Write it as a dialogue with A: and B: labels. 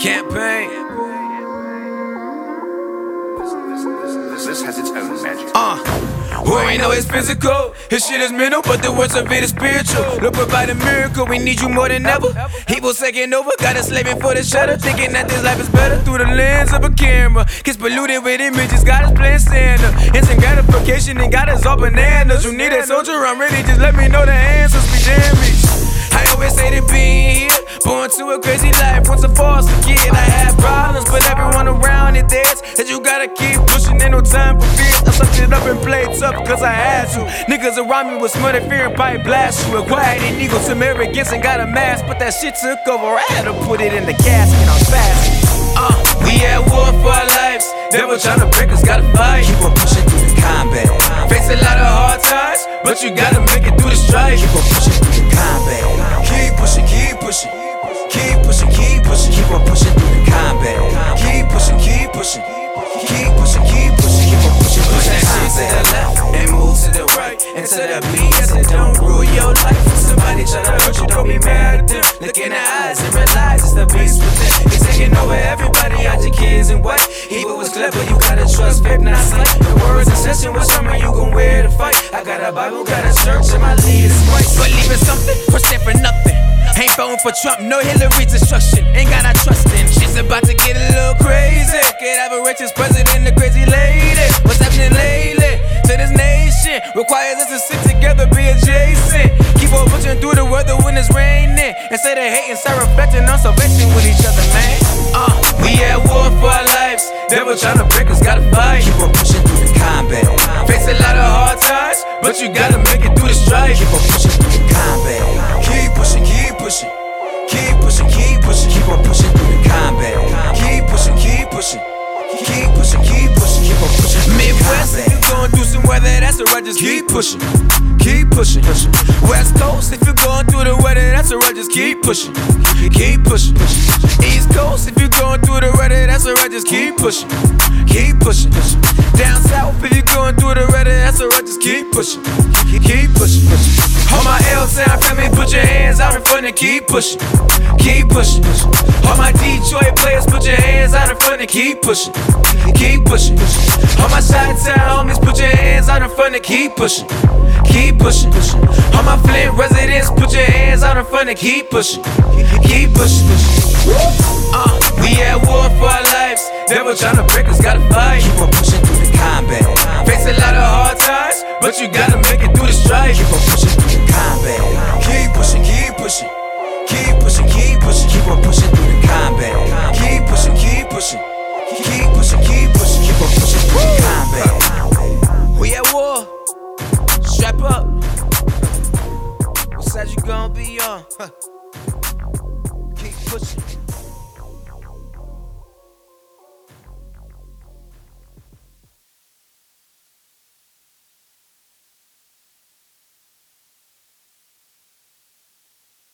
A: Campaign.
B: This, has its own magic.
A: Uh. We know it's physical, his shit is mental, but the words of it is spiritual. Look, provide a miracle, we need you more than ever. People taking over, got us slaving for the shutter, thinking that this life is better through the lens of a camera. Gets polluted with images, got us playing Santa. Instant gratification and got us all bananas. You need a soldier, I'm ready, just let me know the answers, be damn me. I always say to here, born to a crazy life. Once a foster kid, I had problems, but everyone around it there's that you gotta keep pushing. Ain't no time for fear. I sucked it up and played tough cause I had to. Niggas around me was smothered fear and probably blast you. Acquired an ego, some arrogance and got a mask, but that shit took over. I had to put it in the casket. I'm fast. Uh, we at war for our lives. Devil tryna break us, gotta fight.
C: Keep on pushing through the combat.
A: Face a lot of hard times, but you gotta make it through the strife.
C: Keep on pushing through
A: to the yes, it don't rule your life. If somebody tryna hurt you, don't be mad at them. Look in the eyes and realize it's the beast within. He's taking over everybody out your kids and what? Evil was clever, you gotta trust faith, not sight. The words in session with someone you gon' wear to fight. I got a Bible, got a church, and my lead is Christ. Believe in something, stand for nothing. Ain't voting for Trump, no Hillary's destruction. Ain't got our trust in. Shit's about to get a little crazy. Could have a righteous president, a crazy lady. What's happening weather when it's raining. Instead of hating, start reflecting on salvation with each other, man. Uh, we at war for our lives. Devil tryna break us, gotta fight.
C: Keep on pushing through the combat.
A: Face a lot of hard times, but you gotta make it through the strife.
C: Keep on pushing through the combat. Keep pushing, keep pushing. Keep pushing, keep pushing. Keep on pushing through the combat. Keep pushing, keep pushing. Keep pushing, keep pushing. Keep on pushing
A: Midwest, if you
C: combat.
A: going through some weather, that's alright, just keep pushing. Keep pushing. West Coast, if you're that's alright, just keep pushing. Keep pushing. East Coast, if you're going through the weather, that's alright, just keep pushing. Keep pushing. Down South, if you're going through the weather, that's alright, just keep pushing. Keep pushing. All my L-Town family, put your hands out in front and keep pushing. Keep pushing. All my Detroit players, put your hands out in front and keep pushing. Keep pushing. All my Chi-Town homies, put your hands out in front and keep pushing. Keep pushing. All my Flint residents, put your hands in keep pushing. Keep pushing. Uh, we at war for our lives. Devil tryna break us, gotta fight.
C: Keep on pushing through the combat.
A: Face a lot of hard times, but you gotta make it through the strife.
C: Keep on pushing through the combat. Keep pushing, keep pushing. Keep pushing, keep pushing. Keep on pushing through the combat. Keep pushing, keep pushing. Keep pushing, keep pushing. Keep on pushing through the combat.
A: We at war. Strap up. You gonna be on? Huh. Keep pushing.